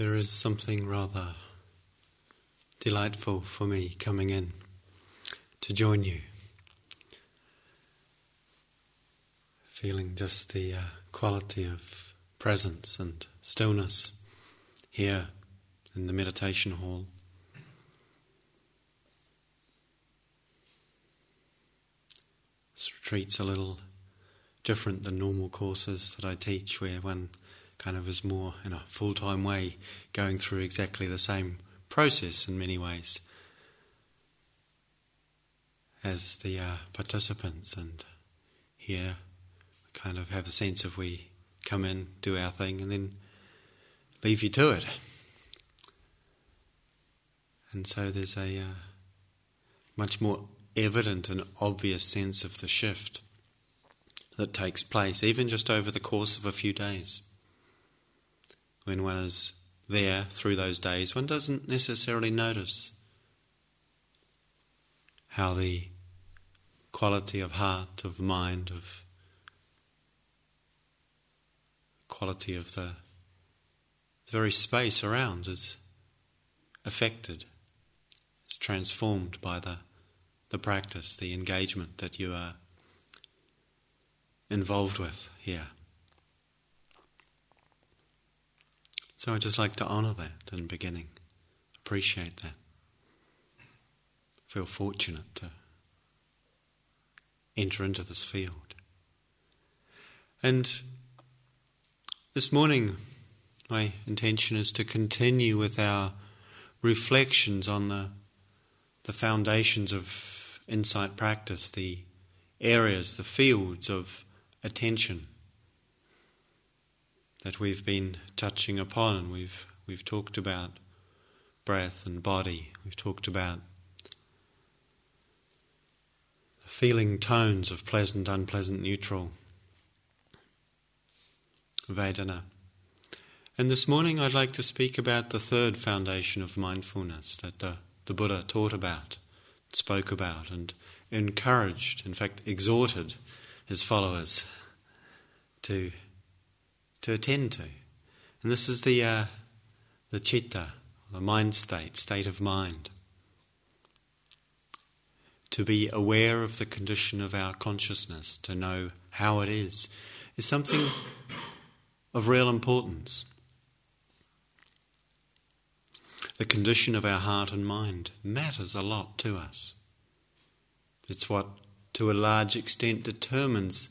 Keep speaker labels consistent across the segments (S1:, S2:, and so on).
S1: There is something rather delightful for me coming in to join you. Feeling just the uh, quality of presence and stillness here in the meditation hall. This retreat's a little different than normal courses that I teach, where one kind of is more in a full time way going through exactly the same process in many ways as the uh, participants. And here kind of have the sense of we come in, do our thing, and then leave you to it. And so there's a uh, much more evident and obvious sense of the shift that takes place, even just over the course of a few days. When one is there through those days, one doesn't necessarily notice how the quality of heart, of mind, of quality of the, the very space around is affected, is transformed by the, the practice, the engagement that you are involved with here. So I'd just like to honour that in the beginning, appreciate that. Feel fortunate to enter into this field. And this morning, my intention is to continue with our reflections on the, the foundations of insight practice, the areas, the fields of attention that we've been touching upon. We've we've talked about breath and body. We've talked about the feeling tones of pleasant, unpleasant, neutral, Vedana. And this morning I'd like to speak about the third foundation of mindfulness that the, the Buddha taught about, spoke about, and encouraged, in fact, exhorted his followers to, to attend to. And this is the, uh, the chitta, the mind state, state of mind. To be aware of the condition of our consciousness, to know how it is, is something of real importance. The condition of our heart and mind matters a lot to us. It's what to a large extent determines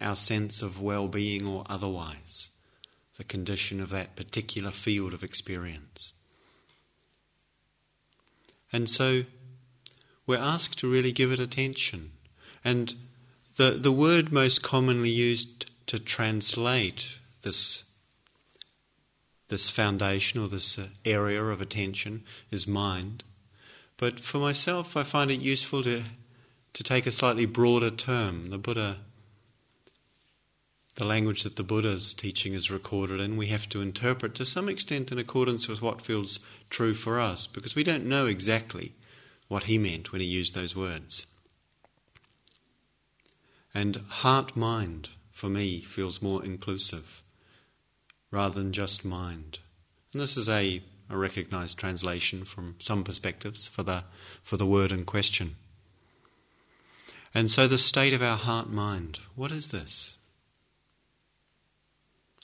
S1: our sense of well being or otherwise, the condition of that particular field of experience. And so we're asked to really give it attention. And the, the word most commonly used to translate this, this foundation or this uh, area of attention is mind. But for myself, I find it useful to to take a slightly broader term, the Buddha, the language that the Buddha's teaching is recorded in, we have to interpret to some extent in accordance with what feels true for us, because we don't know exactly what he meant when he used those words. And heart mind, for me, feels more inclusive rather than just mind. And this is a, a recognized translation from some perspectives for the, for the word in question. And so, the state of our heart mind what is this?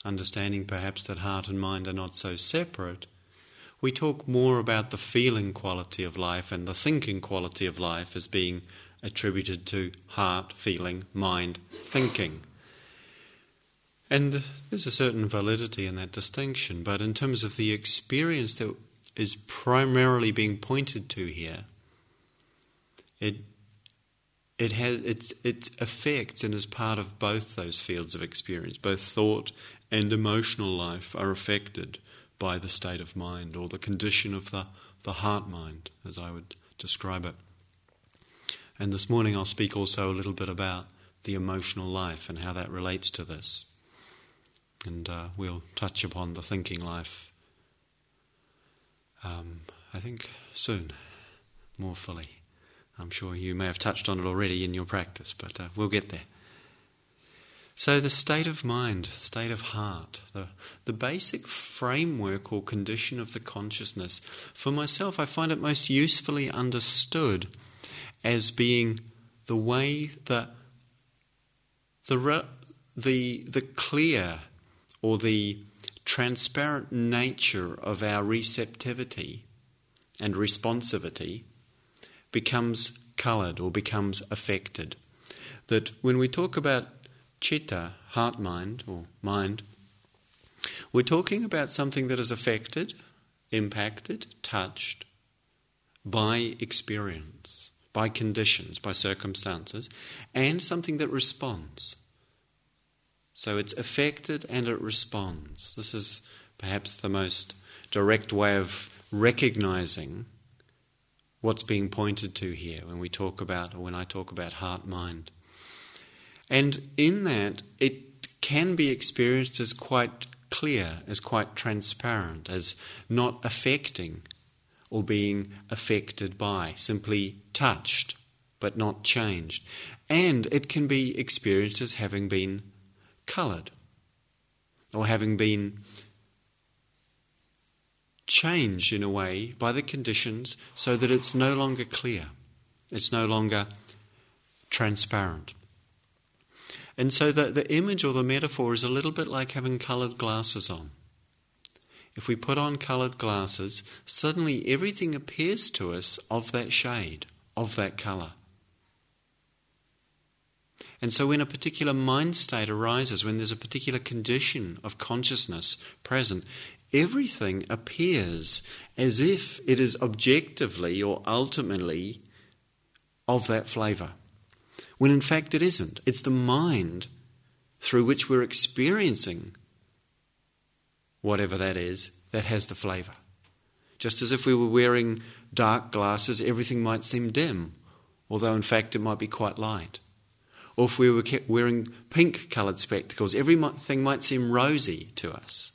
S1: Understanding perhaps that heart and mind are not so separate, we talk more about the feeling quality of life and the thinking quality of life as being attributed to heart, feeling, mind, thinking. And there's a certain validity in that distinction, but in terms of the experience that is primarily being pointed to here, it it has its its effects and is part of both those fields of experience. Both thought and emotional life are affected by the state of mind or the condition of the, the heart mind, as I would describe it. And this morning I'll speak also a little bit about the emotional life and how that relates to this. And uh, we'll touch upon the thinking life, um, I think, soon, more fully. I'm sure you may have touched on it already in your practice, but uh, we'll get there. So, the state of mind, state of heart, the, the basic framework or condition of the consciousness, for myself, I find it most usefully understood as being the way that the, the, the clear or the transparent nature of our receptivity and responsivity becomes coloured or becomes affected. That when we talk about chitta, heart mind, or mind, we're talking about something that is affected, impacted, touched by experience, by conditions, by circumstances, and something that responds. So it's affected and it responds. This is perhaps the most direct way of recognizing what's being pointed to here when we talk about, or when I talk about heart mind. And in that, it can be experienced as quite clear, as quite transparent, as not affecting or being affected by, simply touched but not changed. And it can be experienced as having been coloured or having been changed in a way by the conditions so that it's no longer clear, it's no longer transparent. And so the, the image or the metaphor is a little bit like having coloured glasses on. If we put on coloured glasses, suddenly everything appears to us of that shade, of that colour. And so, when a particular mind state arises, when there's a particular condition of consciousness present, everything appears as if it is objectively or ultimately of that flavour, when in fact it isn't. It's the mind through which we're experiencing whatever that is that has the flavour. Just as if we were wearing dark glasses, everything might seem dim, although in fact it might be quite light. Or if we were wearing pink coloured spectacles, everything might seem rosy to us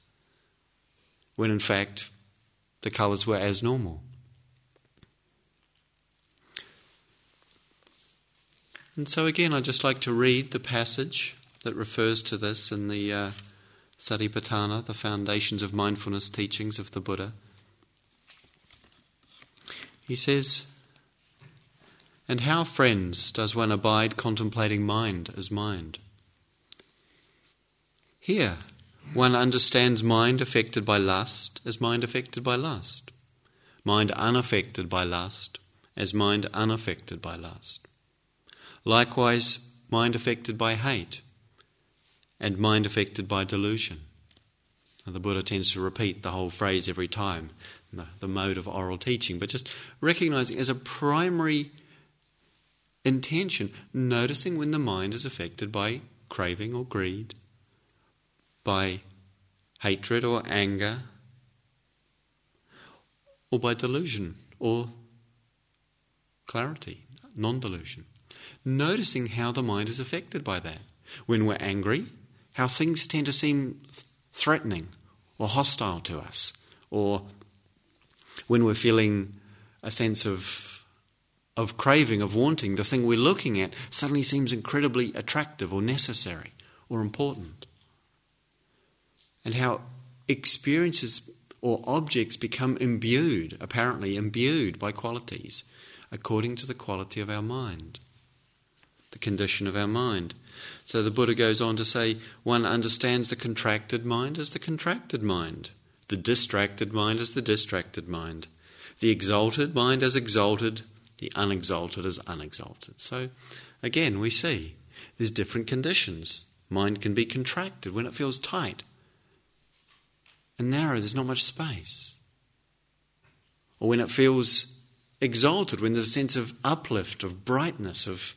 S1: when in fact the colours were as normal. And so, again, I'd just like to read the passage that refers to this in the uh, Satipatthana, the Foundations of Mindfulness teachings of the Buddha. He says, And how, friends, does one abide contemplating mind as mind? Here, one understands mind affected by lust as mind affected by lust, mind unaffected by lust as mind unaffected by lust. Likewise, mind affected by hate and mind affected by delusion. Now, the Buddha tends to repeat the whole phrase every time, the, the mode of oral teaching, but just recognizing as a primary intention, noticing when the mind is affected by craving or greed, by hatred or anger, or by delusion or clarity, non delusion. Noticing how the mind is affected by that. When we're angry, how things tend to seem threatening or hostile to us, or when we're feeling a sense of, of craving, of wanting, the thing we're looking at suddenly seems incredibly attractive or necessary or important. And how experiences or objects become imbued, apparently imbued by qualities according to the quality of our mind, the condition of our mind. So the Buddha goes on to say one understands the contracted mind as the contracted mind, the distracted mind as the distracted mind, the exalted mind as exalted, the unexalted as unexalted. So again, we see there's different conditions. Mind can be contracted when it feels tight and narrow, there's not much space. Or when it feels exalted, when there's a sense of uplift, of brightness, of,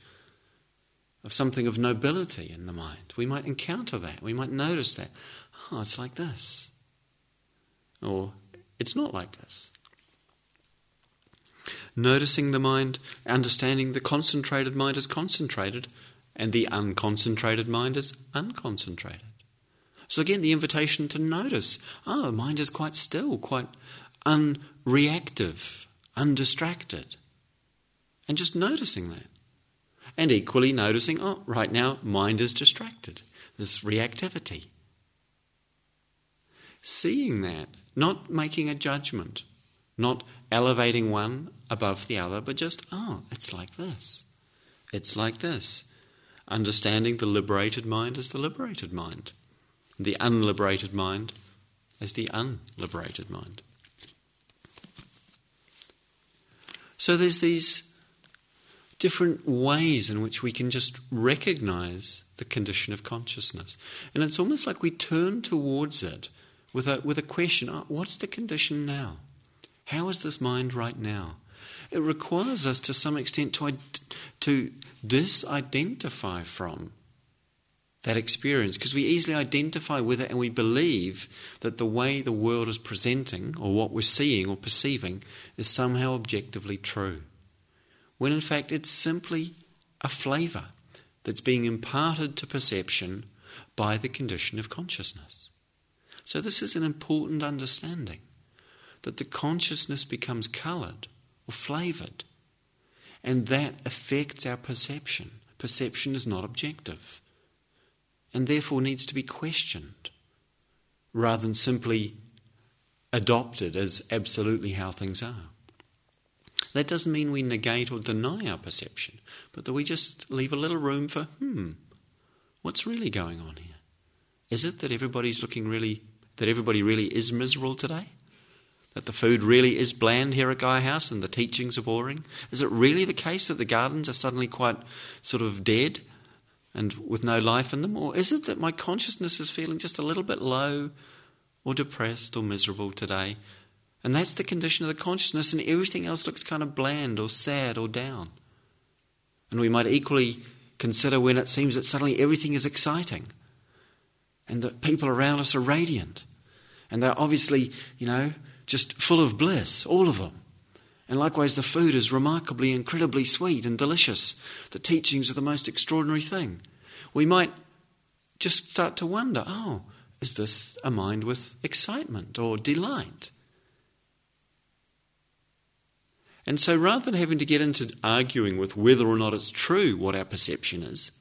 S1: of something of nobility in the mind. We might encounter that. We might notice that. Oh, it's like this. Or it's not like this. Noticing the mind, understanding the concentrated mind is concentrated, and the unconcentrated mind is unconcentrated. So again, the invitation to notice oh, the mind is quite still, quite unreactive, undistracted. And just noticing that. And equally noticing, oh, right now, mind is distracted. this reactivity. Seeing that, not making a judgment, not elevating one above the other, but just, oh, it's like this. It's like this. Understanding the liberated mind as the liberated mind, the unliberated mind as the unliberated mind. So there's these different ways in which we can just recognize the condition of consciousness. And it's almost like we turn towards it with a, with a question oh, what's the condition now? How is this mind right now? It requires us to some extent to, to disidentify from that experience because we easily identify with it and we believe that the way the world is presenting or what we're seeing or perceiving is somehow objectively true. When in fact it's simply a flavour that's being imparted to perception by the condition of consciousness. So, this is an important understanding that the consciousness becomes coloured or flavoured, and that affects our perception. Perception is not objective and therefore needs to be questioned rather than simply adopted as absolutely how things are. That doesn't mean we negate or deny our perception, but that we just leave a little room for, hmm, what's really going on here? Is it that everybody's looking really, that everybody really is miserable today? That the food really is bland here at Gaia House and the teachings are boring? Is it really the case that the gardens are suddenly quite sort of dead and with no life in them? Or is it that my consciousness is feeling just a little bit low or depressed or miserable today? And that's the condition of the consciousness, and everything else looks kind of bland or sad or down. And we might equally consider when it seems that suddenly everything is exciting and that people around us are radiant and they're obviously, you know, just full of bliss, all of them. And likewise, the food is remarkably, incredibly sweet and delicious. The teachings are the most extraordinary thing. We might just start to wonder oh, is this a mind with excitement or delight? And so rather than having to get into arguing with whether or not it's true what our perception is,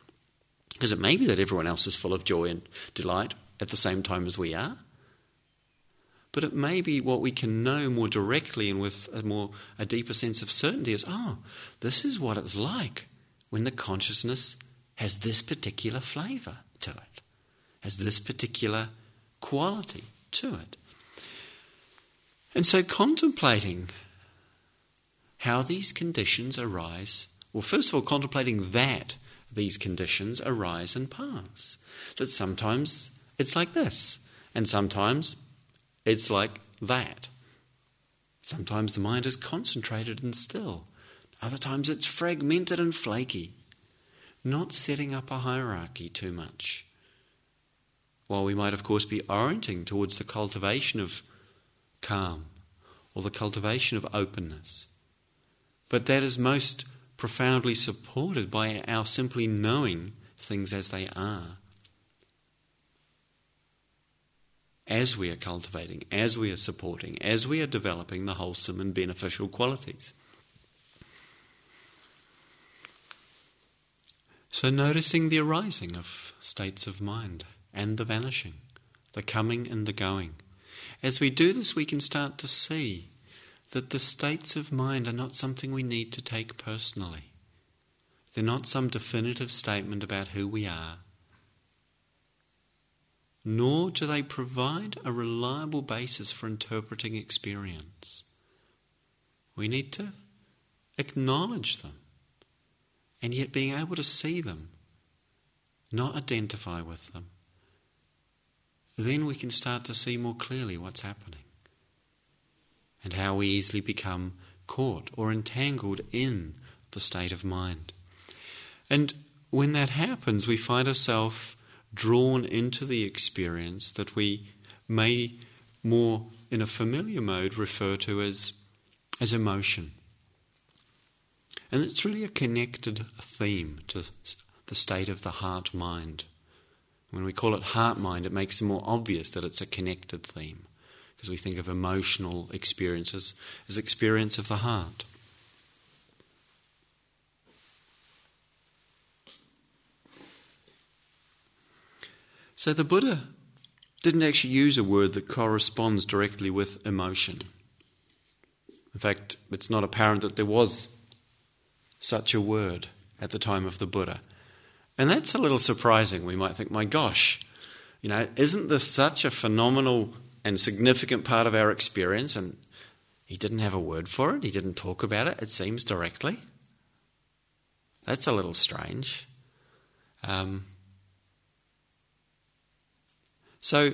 S1: because it may be that everyone else is full of joy and delight at the same time as we are, but it may be what we can know more directly and with a more a deeper sense of certainty is oh this is what it's like when the consciousness has this particular flavor to it has this particular quality to it. And so contemplating how these conditions arise well first of all contemplating that these conditions arise and pass that sometimes it's like this and sometimes it's like that. Sometimes the mind is concentrated and still, other times it's fragmented and flaky, not setting up a hierarchy too much. While we might, of course, be orienting towards the cultivation of calm or the cultivation of openness. But that is most profoundly supported by our simply knowing things as they are as we are cultivating, as we are supporting, as we are developing the wholesome and beneficial qualities. So, noticing the arising of states of mind and the vanishing, the coming and the going. As we do this, we can start to see that the states of mind are not something we need to take personally. They're not some definitive statement about who we are nor do they provide a reliable basis for interpreting experience. We need to acknowledge them and yet being able to see them, not identify with them. Then we can start to see more clearly what's happening and how we easily become caught or entangled in the state of mind. And when that happens, we find ourselves drawn into the experience that we may more in a familiar mode refer to as, as emotion. And it's really a connected theme to the state of the heart mind. When we call it heart mind, it makes it more obvious that it's a connected theme because we think of emotional experiences as experience of the heart. So the Buddha didn't actually use a word that corresponds directly with emotion. In fact, it's not apparent that there was such a word at the time of the Buddha. And that's a little surprising. We might think, my gosh, you know, isn't this such a phenomenal and significant part of our experience? And he didn't have a word for it, he didn't talk about it, it seems directly. That's a little strange. Um, so,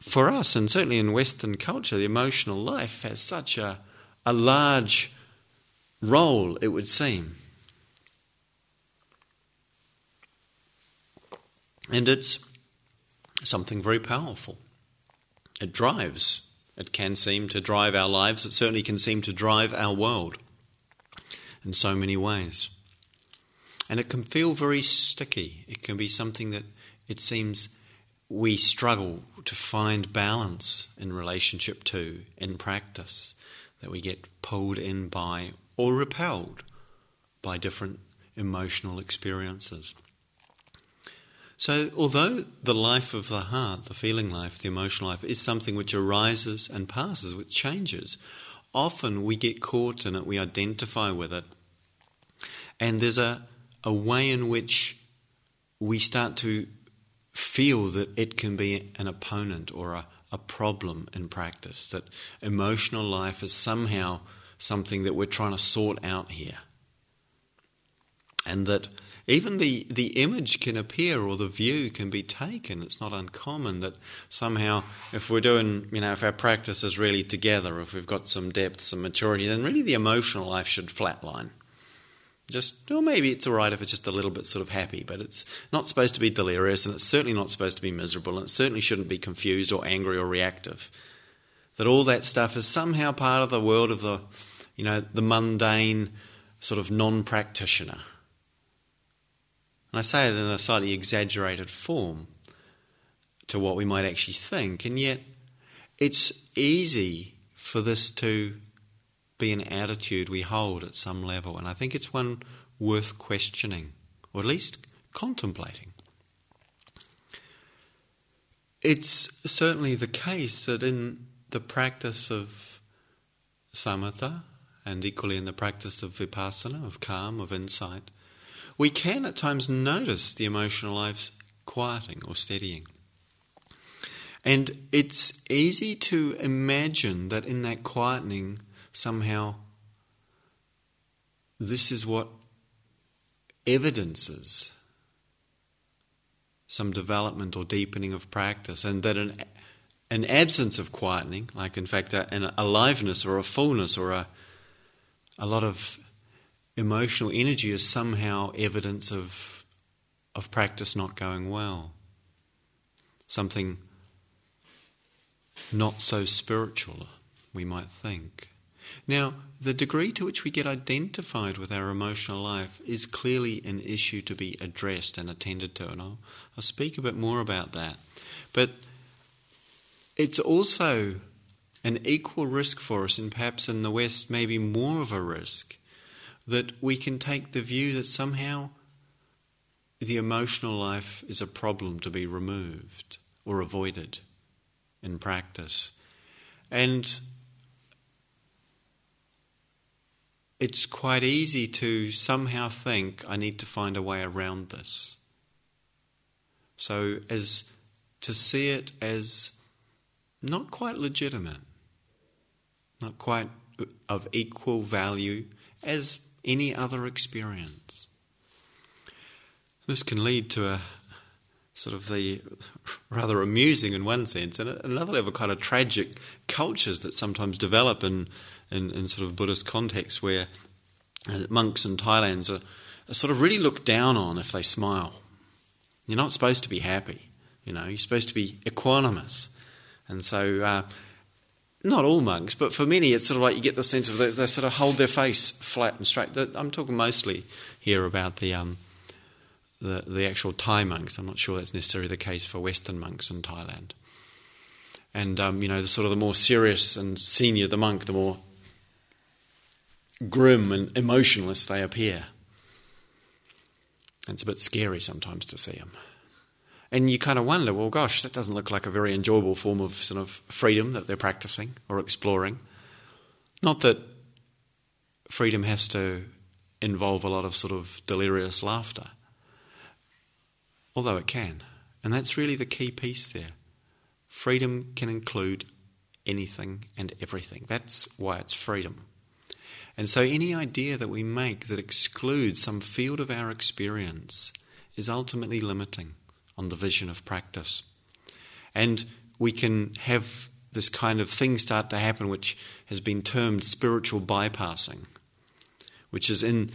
S1: for us, and certainly in Western culture, the emotional life has such a, a large role, it would seem. And it's something very powerful. It drives. It can seem to drive our lives. It certainly can seem to drive our world in so many ways. And it can feel very sticky. It can be something that it seems we struggle to find balance in relationship to, in practice, that we get pulled in by or repelled by different emotional experiences. So, although the life of the heart, the feeling life, the emotional life, is something which arises and passes, which changes, often we get caught in it, we identify with it, and there's a, a way in which we start to feel that it can be an opponent or a, a problem in practice, that emotional life is somehow something that we're trying to sort out here. And that even the, the image can appear or the view can be taken. It's not uncommon that somehow, if we're doing, you know, if our practice is really together, if we've got some depth, some maturity, then really the emotional life should flatline. Just, or maybe it's all right if it's just a little bit sort of happy, but it's not supposed to be delirious and it's certainly not supposed to be miserable and it certainly shouldn't be confused or angry or reactive. That all that stuff is somehow part of the world of the, you know, the mundane sort of non practitioner. And I say it in a slightly exaggerated form to what we might actually think, and yet it's easy for this to be an attitude we hold at some level, and I think it's one worth questioning, or at least contemplating. It's certainly the case that in the practice of samatha, and equally in the practice of vipassana, of calm, of insight, we can at times notice the emotional lives quieting or steadying. And it's easy to imagine that in that quietening, somehow this is what evidences some development or deepening of practice, and that an, an absence of quietening, like in fact an aliveness or a fullness or a, a lot of emotional energy, is somehow evidence of, of practice not going well. Something not so spiritual, we might think. Now, the degree to which we get identified with our emotional life is clearly an issue to be addressed and attended to, and I'll, I'll speak a bit more about that. But it's also an equal risk for us, and perhaps in the West, maybe more of a risk, that we can take the view that somehow the emotional life is a problem to be removed or avoided in practice. And it's quite easy to somehow think, I need to find a way around this. So, as to see it as not quite legitimate, not quite of equal value as any other experience. This can lead to a sort of the rather amusing in one sense, and another level kind of tragic cultures that sometimes develop in in, in sort of Buddhist contexts where uh, monks in Thailand are, are sort of really looked down on if they smile. You're not supposed to be happy, you know, you're supposed to be equanimous. And so, uh, not all monks, but for many, it's sort of like you get the sense of they, they sort of hold their face flat and straight. I'm talking mostly here about the, um, the, the actual Thai monks. I'm not sure that's necessarily the case for Western monks in Thailand. And um, you know, the sort of the more serious and senior the monk, the more grim and emotionless they appear. It's a bit scary sometimes to see them. And you kind of wonder, well, gosh, that doesn't look like a very enjoyable form of sort of freedom that they're practicing or exploring. Not that freedom has to involve a lot of sort of delirious laughter, although it can. And that's really the key piece there. Freedom can include anything and everything. That's why it's freedom. And so, any idea that we make that excludes some field of our experience is ultimately limiting on the vision of practice. And we can have this kind of thing start to happen, which has been termed spiritual bypassing, which is in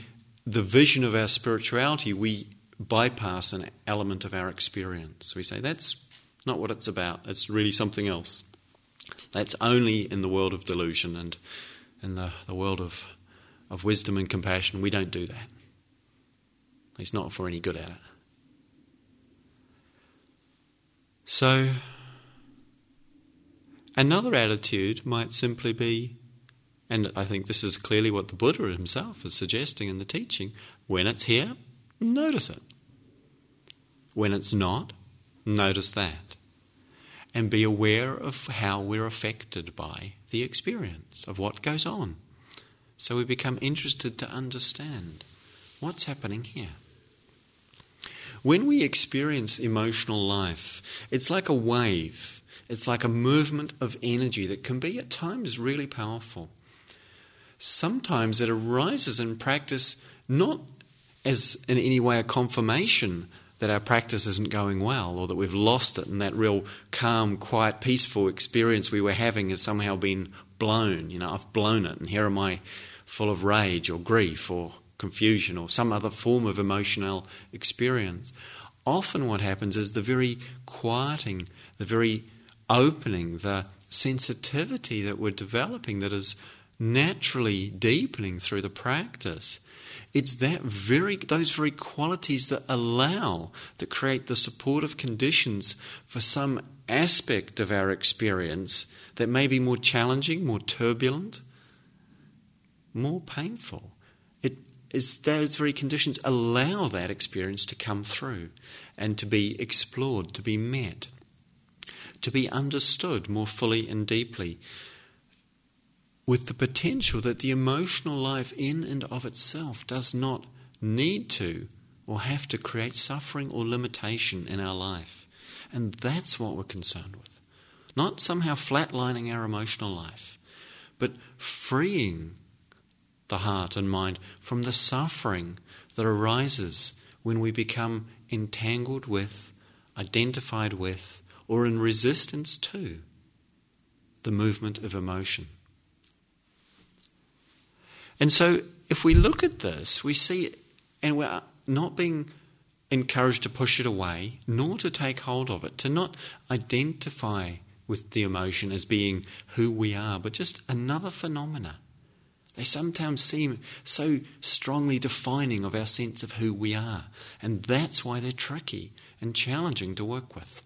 S1: the vision of our spirituality, we bypass an element of our experience. We say, that's not what it's about, it's really something else. That's only in the world of delusion and in the, the world of, of wisdom and compassion. We don't do that. He's not for any good at it. So, another attitude might simply be, and I think this is clearly what the Buddha himself is suggesting in the teaching when it's here, notice it. When it's not, notice that. And be aware of how we're affected by the experience of what goes on. So we become interested to understand what's happening here. When we experience emotional life, it's like a wave, it's like a movement of energy that can be at times really powerful. Sometimes it arises in practice not as in any way a confirmation that our practice isn't going well or that we've lost it and that real calm, quiet, peaceful experience we were having has somehow been blown. You know, I've blown it and here am I full of rage or grief or confusion or some other form of emotional experience. Often, what happens is the very quieting, the very opening, the sensitivity that we're developing that is naturally deepening through the practice. It's that very those very qualities that allow that create the supportive conditions for some aspect of our experience that may be more challenging, more turbulent, more painful is those very conditions allow that experience to come through and to be explored, to be met, to be understood more fully and deeply, with the potential that the emotional life in and of itself does not need to or have to create suffering or limitation in our life. And that's what we're concerned with. Not somehow flatlining our emotional life, but freeing the heart and mind from the suffering that arises when we become entangled with, identified with, or in resistance to the movement of emotion. And so, if we look at this, we see, and we're not being encouraged to push it away, nor to take hold of it, to not identify with the emotion as being who we are, but just another phenomena they sometimes seem so strongly defining of our sense of who we are, and that's why they're tricky and challenging to work with.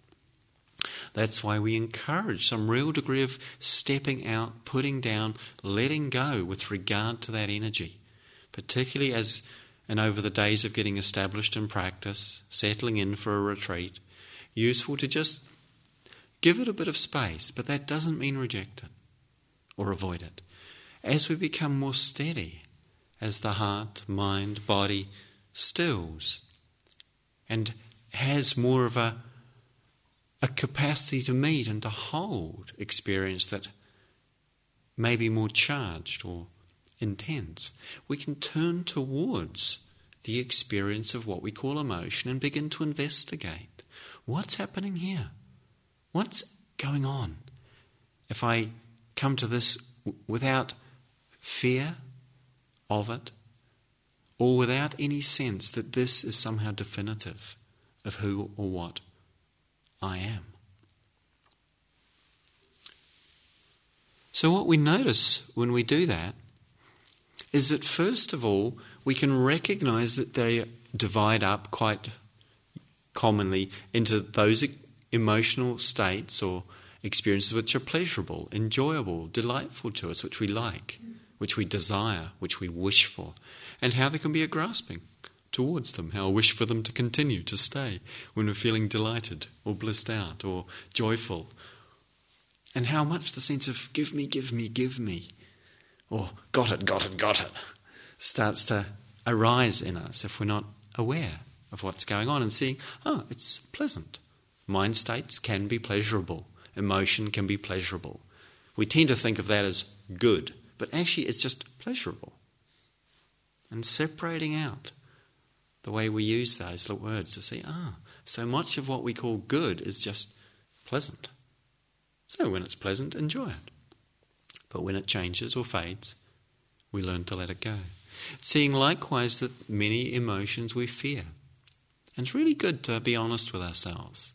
S1: That's why we encourage some real degree of stepping out, putting down, letting go with regard to that energy, particularly as and over the days of getting established in practice, settling in for a retreat, useful to just give it a bit of space, but that doesn't mean reject it or avoid it as we become more steady, as the heart, mind, body stills and has more of a, a capacity to meet and to hold experience that may be more charged or intense, we can turn towards the experience of what we call emotion and begin to investigate what's happening here? What's going on? If I come to this without fear of it, or without any sense that this is somehow definitive of who or what I am. So, what we notice when we do that is that, first of all, we can recognize that they divide up quite commonly into those emotional states or experiences which are pleasurable, enjoyable, delightful to us, which we like which we desire, which we wish for, and how there can be a grasping towards them, how I wish for them to continue to stay when we're feeling delighted or blissed out or joyful. And how much the sense of give me, give me, give me, or got it, got it, got it, starts to arise in us if we're not aware of what's going on and seeing, oh, it's pleasant. Mind states can be pleasurable, emotion can be pleasurable. We tend to think of that as good, but actually it's just pleasurable. And separating out the way we use those words to see, ah, so much of what we call good is just pleasant. So when it's pleasant, enjoy it. But when it changes or fades, we learn to let it go. Seeing likewise that many emotions we fear. And it's really good to be honest with ourselves.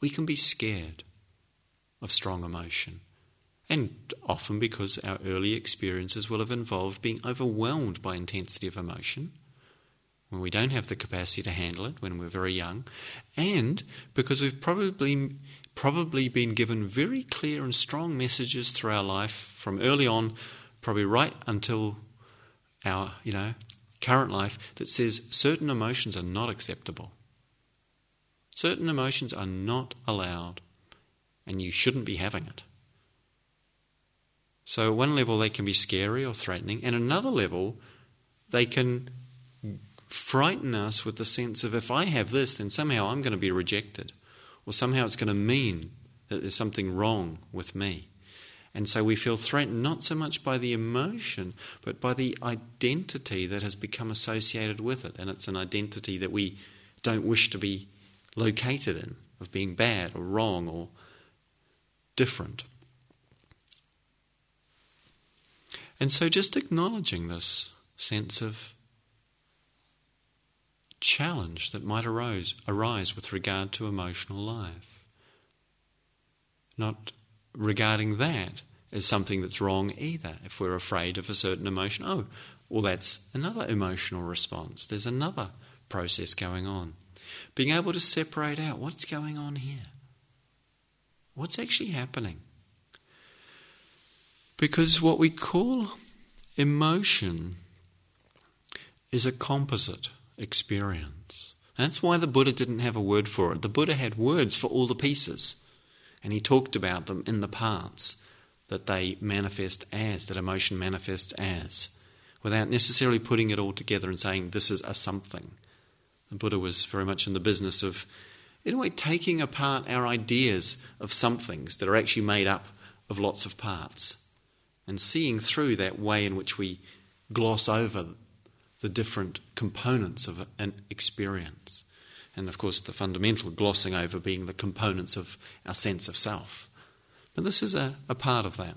S1: We can be scared of strong emotion. And often because our early experiences will have involved being overwhelmed by intensity of emotion when we don't have the capacity to handle it when we're very young, and because we've probably probably been given very clear and strong messages through our life from early on, probably right until our you know current life, that says certain emotions are not acceptable. Certain emotions are not allowed, and you shouldn't be having it. So, at one level, they can be scary or threatening, and another level, they can frighten us with the sense of if I have this, then somehow I'm going to be rejected, or somehow it's going to mean that there's something wrong with me. And so we feel threatened not so much by the emotion, but by the identity that has become associated with it. And it's an identity that we don't wish to be located in, of being bad or wrong or different. And so just acknowledging this sense of challenge that might arise, arise with regard to emotional life. Not regarding that as something that's wrong either. If we're afraid of a certain emotion, oh, well, that's another emotional response. There's another process going on. Being able to separate out what's going on here. What's actually happening? Because what we call emotion is a composite experience. That's why the Buddha didn't have a word for it. The Buddha had words for all the pieces, and he talked about them in the parts that they manifest as, that emotion manifests as, without necessarily putting it all together and saying this is a something. The Buddha was very much in the business of, in a way, taking apart our ideas of somethings that are actually made up of lots of parts and seeing through that way in which we gloss over the different components of an experience. And of course, the fundamental glossing over being the components of our sense of self. But this is a, a part of that.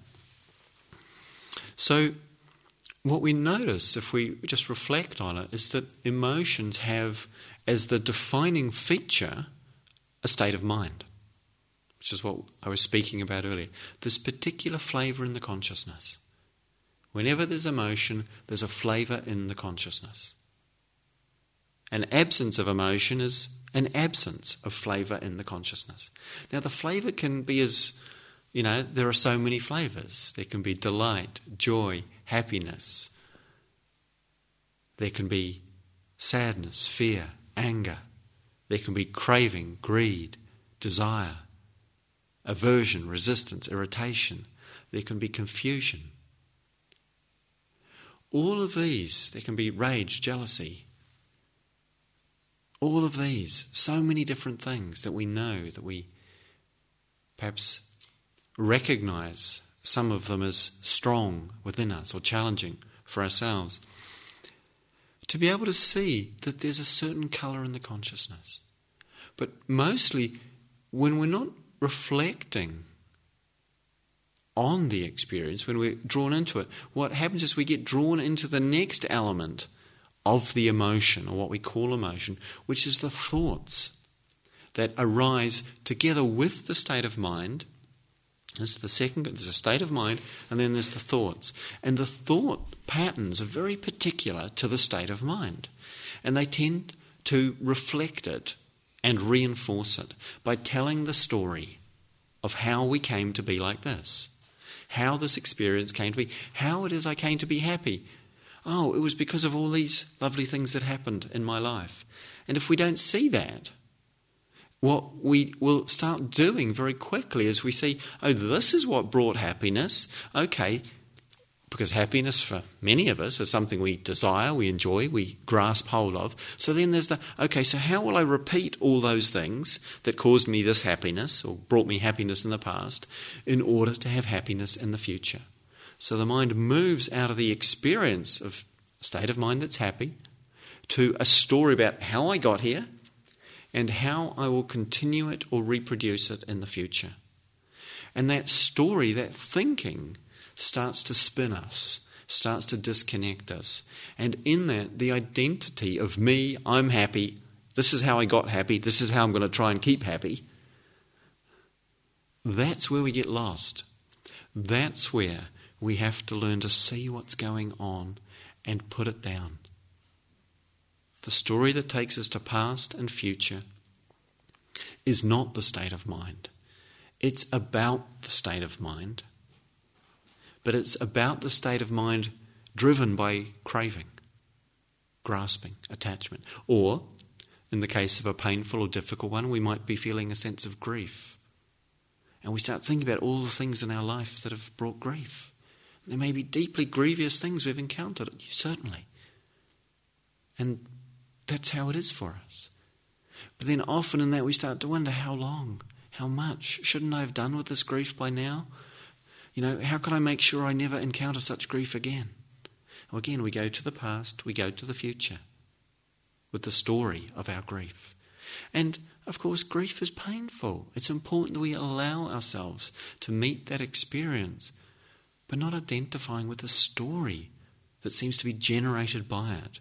S1: So, what we notice if we just reflect on it is that emotions have as the defining feature a state of mind, which is what I was speaking about earlier. This particular flavour in the consciousness. Whenever there's emotion, there's a flavour in the consciousness. An absence of emotion is an absence of flavour in the consciousness. Now, the flavour can be as, you know, there are so many flavours. There can be delight, joy, happiness. There can be sadness, fear, anger. There can be craving, greed, desire, aversion, resistance, irritation. There can be confusion. All of these, there can be rage, jealousy. All of these, so many different things that we know, that we perhaps recognize some of them as strong within us or challenging for ourselves. To be able to see that there's a certain colour in the consciousness. But mostly, when we're not reflecting on the experience, when we're drawn into it, what happens is we get drawn into the next element of the emotion, or what we call emotion, which is the thoughts that arise together with the state of mind. There's the second, there's a state of mind, and then there's the thoughts. And the thought patterns are very particular to the state of mind. And they tend to reflect it and reinforce it by telling the story of how we came to be like this how this experience came to be, how it is I came to be happy. oh, it was because of all these lovely things that happened in my life. And if we don't see that, what we will start doing very quickly is we see, oh, this is what brought happiness. Okay, because happiness for many of us is something we desire, we enjoy, we grasp hold of. So then there's the, okay, so how will I repeat all those things that caused me this happiness or brought me happiness in the past in order to have happiness in the future? So the mind moves out of the experience of a state of mind that's happy to a story about how I got here and how I will continue it or reproduce it in the future. And that story, that thinking, starts to spin us, starts to disconnect us. And in that, the identity of me, I'm happy, this is how I got happy, this is how I'm going to try and keep happy, that's where we get lost. That's where we have to learn to see what's going on and put it down the story that takes us to past and future, is not the state of mind. It's about the state of mind, but it's about the state of mind driven by craving, grasping, attachment. Or, in the case of a painful or difficult one, we might be feeling a sense of grief. And we start thinking about all the things in our life that have brought grief. There may be deeply grievous things we've encountered, certainly. And that's how it is for us. But then often in that we start to wonder how long, how much. Shouldn't I have done with this grief by now? You know, how can I make sure I never encounter such grief again? Well, again, we go to the past, we go to the future with the story of our grief. And of course, grief is painful. It's important that we allow ourselves to meet that experience, but not identifying with the story that seems to be generated by it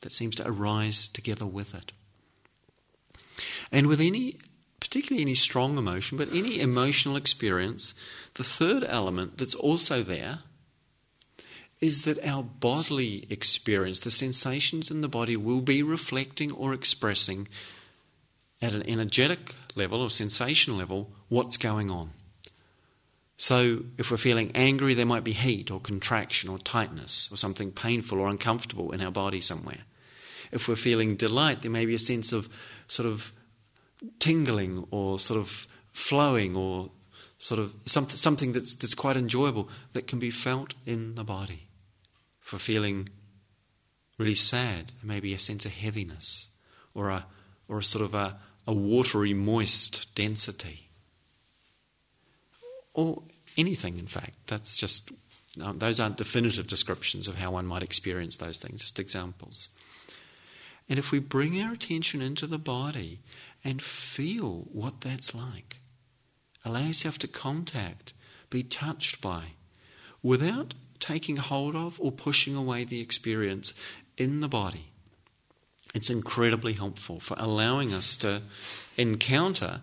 S1: that seems to arise together with it. And with any, particularly any strong emotion, but any emotional experience, the third element that's also there is that our bodily experience, the sensations in the body, will be reflecting or expressing at an energetic level or sensation level what's going on. So, if we're feeling angry, there might be heat or contraction or tightness or something painful or uncomfortable in our body somewhere. If we're feeling delight, there may be a sense of sort of tingling or sort of flowing or sort of something, something that's, that's quite enjoyable that can be felt in the body. For feeling really sad, maybe a sense of heaviness or a, or a sort of a, a watery, moist density. Or anything, in fact. That's just, um, those aren't definitive descriptions of how one might experience those things, just examples. And if we bring our attention into the body and feel what that's like, allow yourself to contact, be touched by, without taking hold of or pushing away the experience in the body, it's incredibly helpful for allowing us to encounter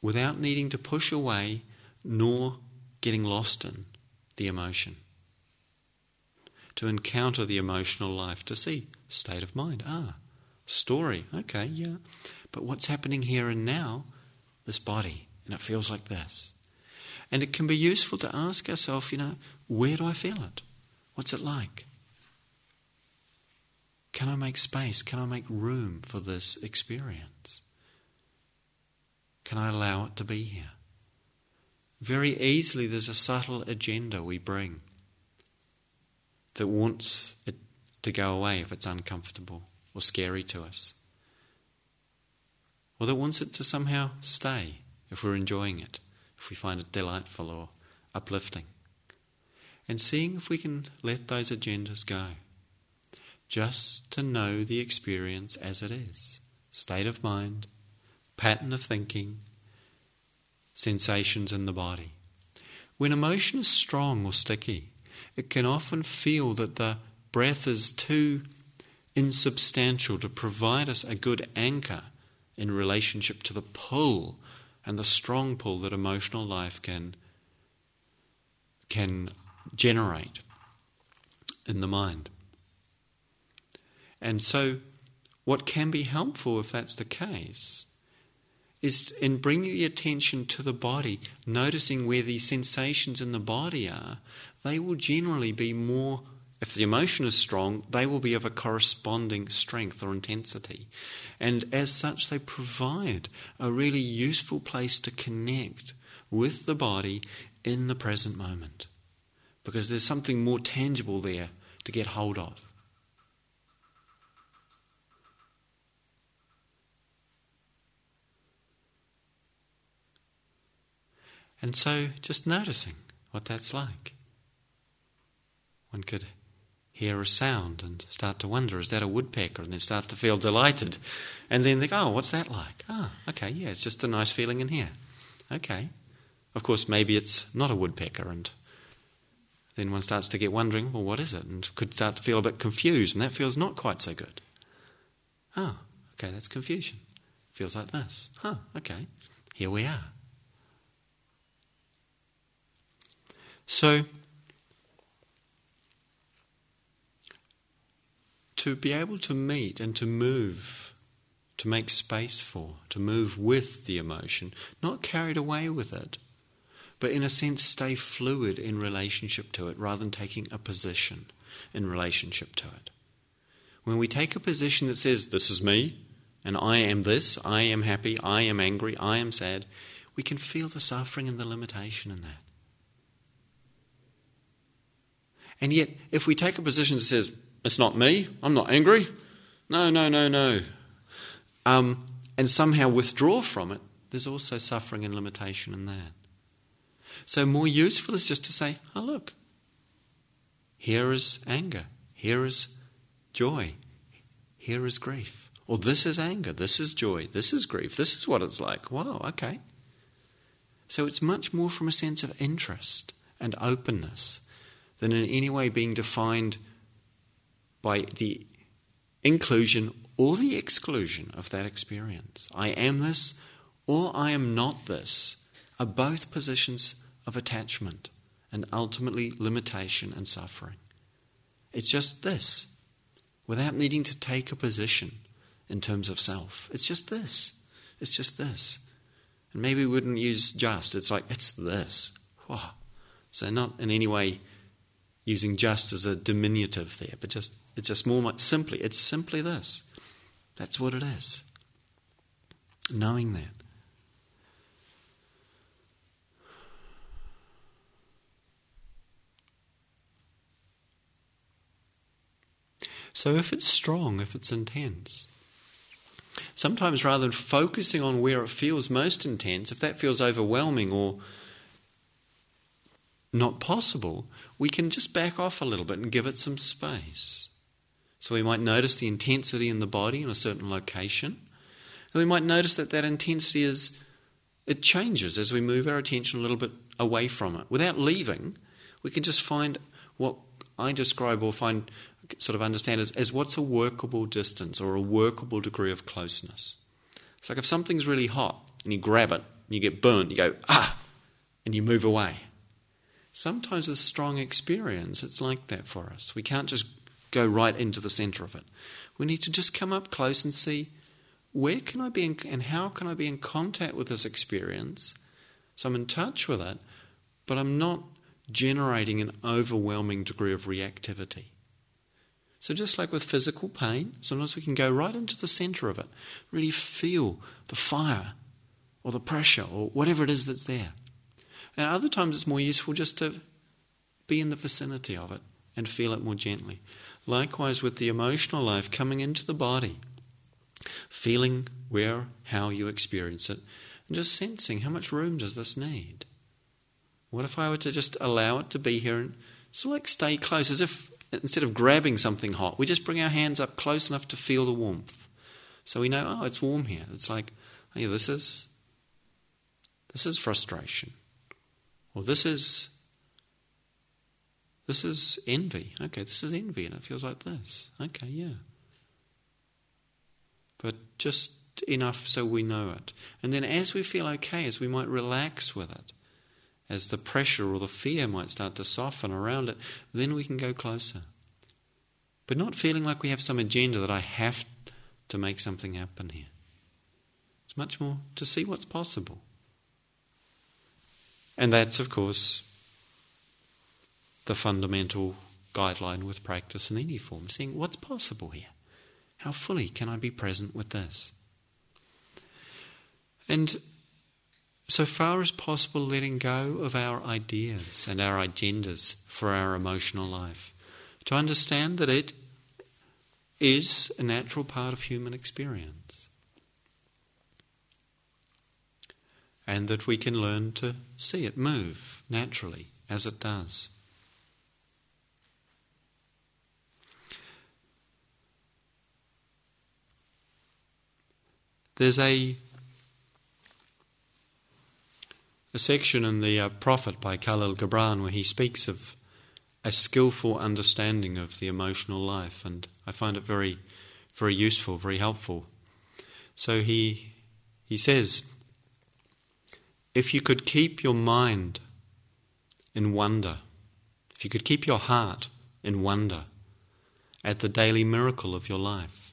S1: without needing to push away nor getting lost in the emotion. To encounter the emotional life, to see State of mind. Ah, story. Okay, yeah. But what's happening here and now? This body. And it feels like this. And it can be useful to ask ourselves, you know, where do I feel it? What's it like? Can I make space? Can I make room for this experience? Can I allow it to be here? Very easily, there's a subtle agenda we bring that wants it to go away if it's uncomfortable or scary to us. Or that wants it to somehow stay if we're enjoying it, if we find it delightful or uplifting. And seeing if we can let those agendas go. Just to know the experience as it is state of mind, pattern of thinking, sensations in the body. When emotion is strong or sticky, it can often feel that the breath is too insubstantial to provide us a good anchor in relationship to the pull and the strong pull that emotional life can, can generate in the mind. And so, what can be helpful if that's the case is in bringing the attention to the body, noticing where the sensations in the body are, they will generally be more if the emotion is strong, they will be of a corresponding strength or intensity. And as such, they provide a really useful place to connect with the body in the present moment. Because there's something more tangible there to get hold of. And so, just noticing what that's like. One could hear a sound and start to wonder, is that a woodpecker? And then start to feel delighted. And then think, oh, what's that like? Ah, okay, yeah, it's just a nice feeling in here. Okay. Of course, maybe it's not a woodpecker. And then one starts to get wondering, well, what is it? And could start to feel a bit confused, and that feels not quite so good. Oh, okay, that's confusion. Feels like this. Huh, okay, here we are. So, to be able to meet and to move, to make space for, to move with the emotion, not carried away with it, but in a sense stay fluid in relationship to it rather than taking a position in relationship to it. When we take a position that says, This is me, and I am this, I am happy, I am angry, I am sad, we can feel the suffering and the limitation in that. And yet, if we take a position that says, it's not me. I'm not angry. No, no, no, no. Um, and somehow withdraw from it, there's also suffering and limitation in that. So, more useful is just to say, oh, look, here is anger, here is joy, here is grief. Or this is anger, this is joy, this is grief, this is what it's like. Wow, okay. So, it's much more from a sense of interest and openness than in any way being defined by the inclusion or the exclusion of that experience. I am this or I am not this are both positions of attachment and ultimately limitation and suffering. It's just this, without needing to take a position in terms of self. It's just this. It's just this. And maybe we wouldn't use just, it's like, it's this. Whoa. So, not in any way using just as a diminutive there, but just it's just more simply, it's simply this. That's what it is. Knowing that. So if it's strong, if it's intense, sometimes rather than focusing on where it feels most intense, if that feels overwhelming or not possible, we can just back off a little bit and give it some space. So we might notice the intensity in the body in a certain location. And we might notice that that intensity is, it changes as we move our attention a little bit away from it. Without leaving, we can just find what I describe or find, sort of understand as, as what's a workable distance or a workable degree of closeness. It's like if something's really hot and you grab it and you get burnt, you go, ah, and you move away. Sometimes with strong experience, it's like that for us. We can't just go right into the center of it. We need to just come up close and see where can I be in, and how can I be in contact with this experience so I'm in touch with it, but I'm not generating an overwhelming degree of reactivity. So, just like with physical pain, sometimes we can go right into the center of it, really feel the fire or the pressure or whatever it is that's there. And other times it's more useful just to be in the vicinity of it and feel it more gently. Likewise, with the emotional life coming into the body, feeling where, how you experience it, and just sensing how much room does this need? What if I were to just allow it to be here and sort of like stay close, as if instead of grabbing something hot, we just bring our hands up close enough to feel the warmth. So we know, oh, it's warm here. It's like, oh, yeah, this is this is frustration. Or this is this is envy. Okay, this is envy, and it feels like this. Okay, yeah. But just enough so we know it. And then as we feel okay, as we might relax with it, as the pressure or the fear might start to soften around it, then we can go closer. But not feeling like we have some agenda that I have to make something happen here. It's much more to see what's possible. And that's, of course, the fundamental guideline with practice in any form, seeing what's possible here. How fully can I be present with this? And so far as possible, letting go of our ideas and our agendas for our emotional life. To understand that it is a natural part of human experience. And that we can learn to see it move naturally as it does. There's a a section in the uh, Prophet by Kahlil Gibran where he speaks of a skillful understanding of the emotional life, and I find it very, very useful, very helpful. So he he says, if you could keep your mind in wonder, if you could keep your heart in wonder at the daily miracle of your life,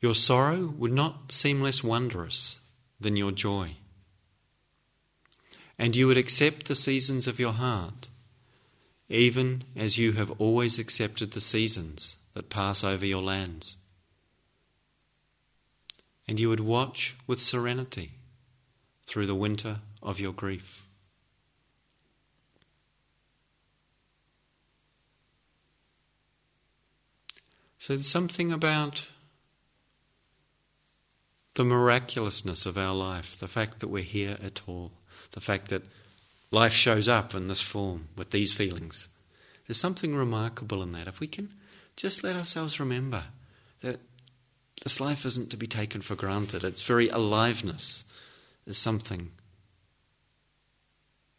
S1: your sorrow would not seem less wondrous than your joy. And you would accept the seasons of your heart, even as you have always accepted the seasons that pass over your lands. And you would watch with serenity through the winter of your grief. So there's something about the miraculousness of our life, the fact that we're here at all, the fact that life shows up in this form with these feelings. There's something remarkable in that. If we can just let ourselves remember that this life isn't to be taken for granted, its very aliveness is something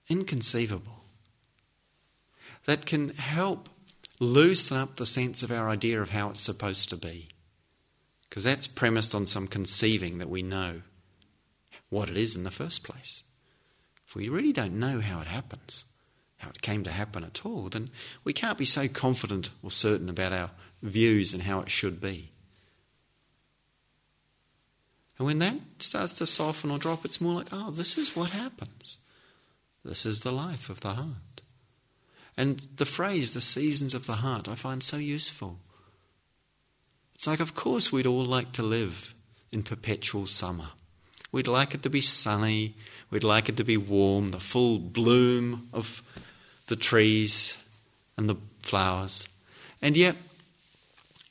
S1: inconceivable that can help loosen up the sense of our idea of how it's supposed to be. Because that's premised on some conceiving that we know what it is in the first place. If we really don't know how it happens, how it came to happen at all, then we can't be so confident or certain about our views and how it should be. And when that starts to soften or drop, it's more like, oh, this is what happens. This is the life of the heart. And the phrase, the seasons of the heart, I find so useful. It's like, of course, we'd all like to live in perpetual summer. We'd like it to be sunny. We'd like it to be warm, the full bloom of the trees and the flowers. And yet,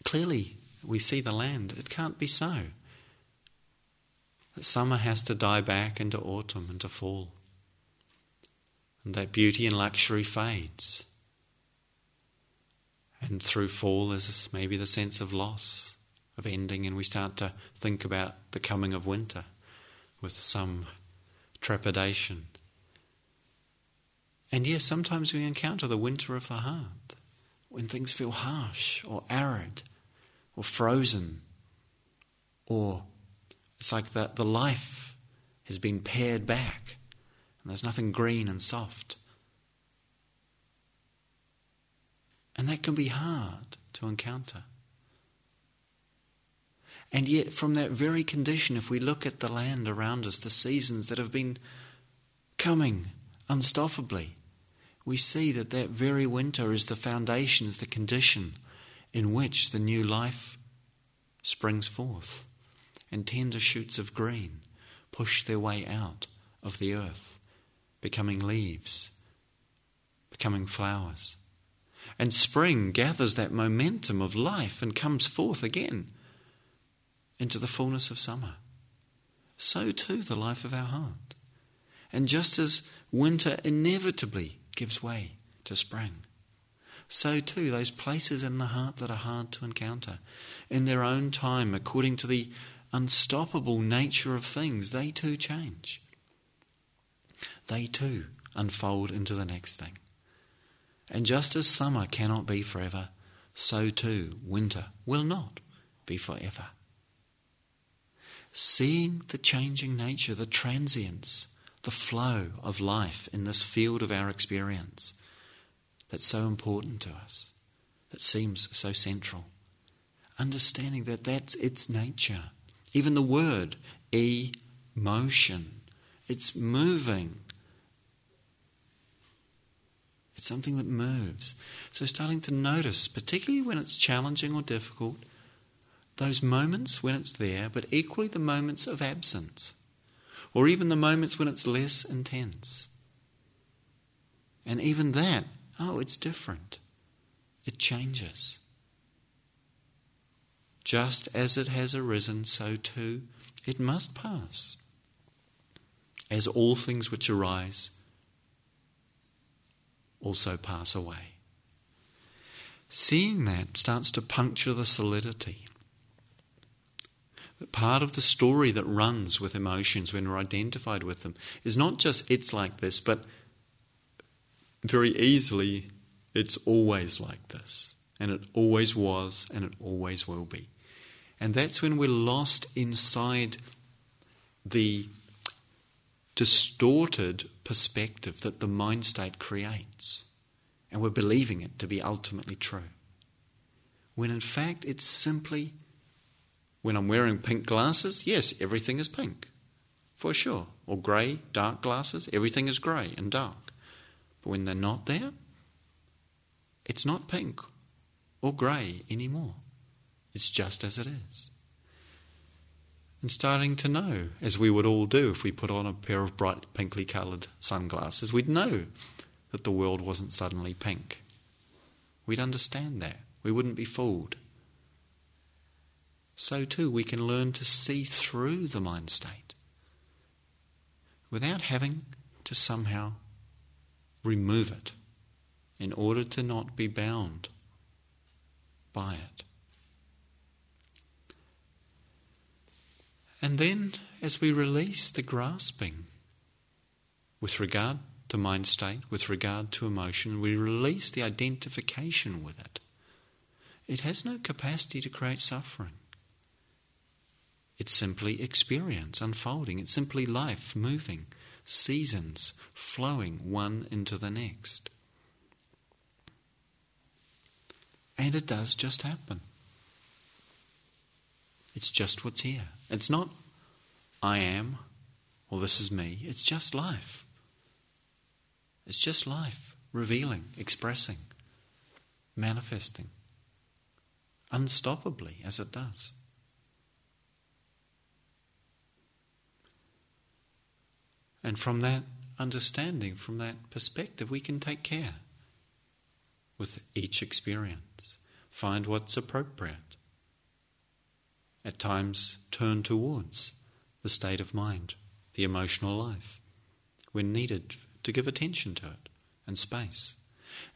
S1: clearly, we see the land. It can't be so. That summer has to die back into autumn, and into fall. And that beauty and luxury fades. And through fall is maybe the sense of loss, of ending, and we start to think about the coming of winter with some trepidation. And yes, sometimes we encounter the winter of the heart when things feel harsh or arid or frozen, or it's like the, the life has been pared back and there's nothing green and soft. And that can be hard to encounter. And yet, from that very condition, if we look at the land around us, the seasons that have been coming unstoppably, we see that that very winter is the foundation, is the condition in which the new life springs forth. And tender shoots of green push their way out of the earth, becoming leaves, becoming flowers. And spring gathers that momentum of life and comes forth again into the fullness of summer. So too the life of our heart. And just as winter inevitably gives way to spring, so too those places in the heart that are hard to encounter, in their own time, according to the unstoppable nature of things, they too change. They too unfold into the next thing. And just as summer cannot be forever, so too winter will not be forever. Seeing the changing nature, the transience, the flow of life in this field of our experience that's so important to us, that seems so central. Understanding that that's its nature. Even the word, emotion, it's moving It's something that moves. So, starting to notice, particularly when it's challenging or difficult, those moments when it's there, but equally the moments of absence, or even the moments when it's less intense. And even that, oh, it's different. It changes. Just as it has arisen, so too it must pass. As all things which arise also pass away. Seeing that starts to puncture the solidity. That part of the story that runs with emotions when we're identified with them is not just it's like this, but very easily it's always like this. And it always was, and it always will be. And that's when we're lost inside the distorted perspective that the mind state creates. And we're believing it to be ultimately true. When in fact it's simply when I'm wearing pink glasses, yes, everything is pink, for sure. Or grey, dark glasses, everything is grey and dark. But when they're not there, it's not pink or grey anymore. It's just as it is. And starting to know, as we would all do if we put on a pair of bright pinkly coloured sunglasses, we'd know that the world wasn't suddenly pink. We'd understand that. We wouldn't be fooled. So too, we can learn to see through the mind state without having to somehow remove it in order to not be bound by it. And then, as we release the grasping with regard to mind state, with regard to emotion, we release the identification with it. It has no capacity to create suffering. It's simply experience unfolding, it's simply life moving, seasons flowing one into the next. And it does just happen. It's just what's here. It's not I am or this is me. It's just life. It's just life, revealing, expressing, manifesting, unstoppably as it does. And from that understanding, from that perspective, we can take care with each experience, find what's appropriate. At times, turn towards the state of mind, the emotional life, when needed to give attention to it and space.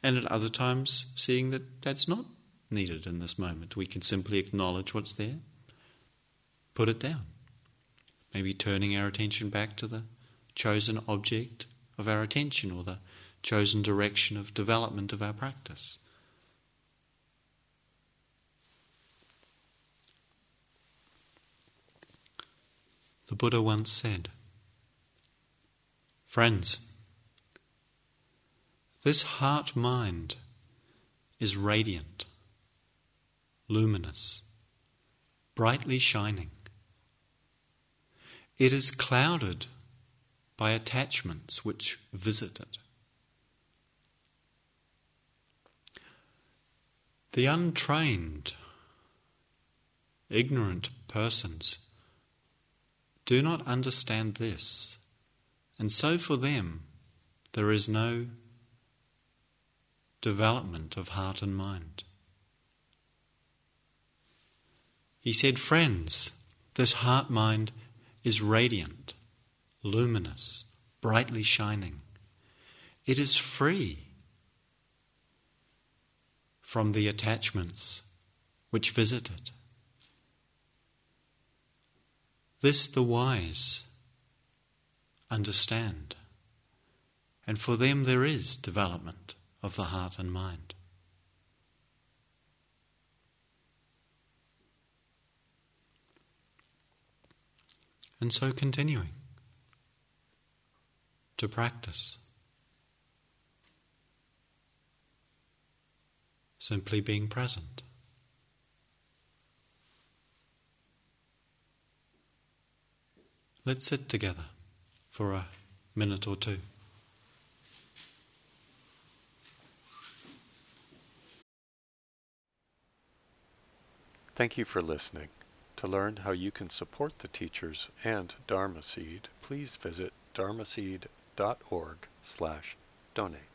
S1: And at other times, seeing that that's not needed in this moment, we can simply acknowledge what's there, put it down. Maybe turning our attention back to the chosen object of our attention or the chosen direction of development of our practice. The Buddha once said, Friends, this heart mind is radiant, luminous, brightly shining. It is clouded by attachments which visit it. The untrained, ignorant persons do not understand this, and so for them there is no development of heart and mind. He said, Friends, this heart mind is radiant, luminous, brightly shining. It is free from the attachments which visit it. This the wise understand, and for them there is development of the heart and mind. And so continuing to practice. simply being present. Let's sit together for a minute or two.
S2: Thank you for listening. To learn how you can support the teachers and Dharma Seed, please visit dharmaseed.org slash donate.